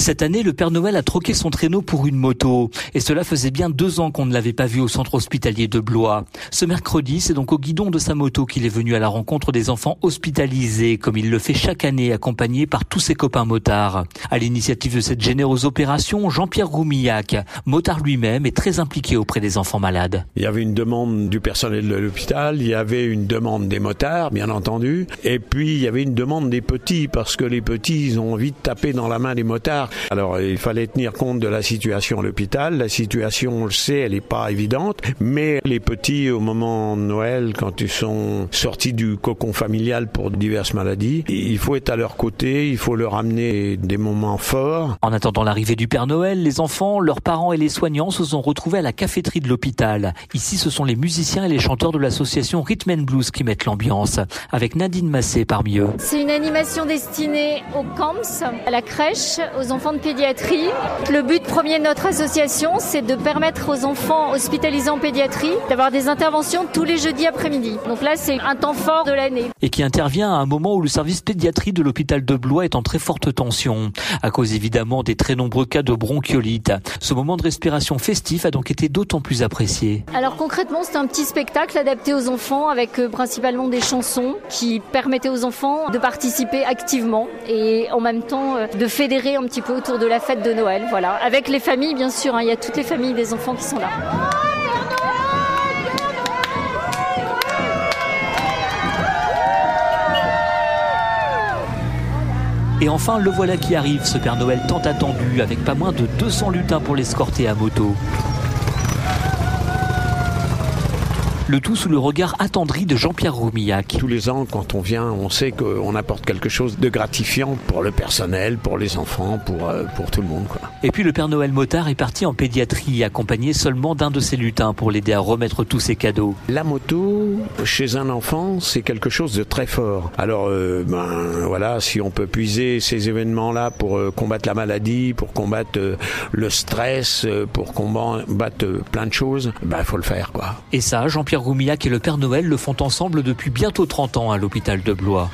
Cette année, le Père Noël a troqué son traîneau pour une moto. Et cela faisait bien deux ans qu'on ne l'avait pas vu au centre hospitalier de Blois. Ce mercredi, c'est donc au guidon de sa moto qu'il est venu à la rencontre des enfants hospitalisés, comme il le fait chaque année, accompagné par tous ses copains motards. À l'initiative de cette généreuse opération, Jean-Pierre Roumillac, motard lui-même, est très impliqué auprès des enfants malades. Il y avait une demande du personnel de l'hôpital, il y avait une demande des motards, bien entendu, et puis il y avait une demande des petits, parce que les petits, ils ont envie de taper dans la main des motards. Alors, il fallait tenir compte de la situation à l'hôpital. La situation, on le sait, elle n'est pas évidente. Mais les petits, au moment de Noël, quand ils sont sortis du cocon familial pour diverses maladies, il faut être à leur côté, il faut leur amener des moments forts. En attendant l'arrivée du Père Noël, les enfants, leurs parents et les soignants se sont retrouvés à la caféterie de l'hôpital. Ici, ce sont les musiciens et les chanteurs de l'association Rhythm and Blues qui mettent l'ambiance, avec Nadine Massé parmi eux. C'est une animation destinée aux camps, à la crèche, aux enfants de pédiatrie. Le but premier de notre association, c'est de permettre aux enfants hospitalisés en pédiatrie d'avoir des interventions tous les jeudis après-midi. Donc là, c'est un temps fort de l'année. Et qui intervient à un moment où le service pédiatrie de l'hôpital de Blois est en très forte tension, à cause évidemment des très nombreux cas de bronchiolite. Ce moment de respiration festif a donc été d'autant plus apprécié. Alors concrètement, c'est un petit spectacle adapté aux enfants avec euh, principalement des chansons qui permettaient aux enfants de participer activement et en même temps euh, de fédérer un petit peu autour de la fête de Noël. Voilà, avec les familles bien sûr. hein. Il y a toutes les familles des enfants qui sont là. Et enfin, le voilà qui arrive, ce Père Noël tant attendu, avec pas moins de 200 lutins pour l'escorter à moto. Le tout sous le regard attendri de Jean-Pierre Roumillac. Tous les ans, quand on vient, on sait qu'on apporte quelque chose de gratifiant pour le personnel, pour les enfants, pour, euh, pour tout le monde. Quoi. Et puis le Père Noël motard est parti en pédiatrie, accompagné seulement d'un de ses lutins pour l'aider à remettre tous ses cadeaux. La moto, chez un enfant, c'est quelque chose de très fort. Alors, euh, ben voilà, si on peut puiser ces événements-là pour euh, combattre la maladie, pour combattre le stress, pour combattre plein de choses, ben faut le faire, quoi. Et ça, Jean-Pierre Roumillac et le Père Noël le font ensemble depuis bientôt 30 ans à l'hôpital de Blois.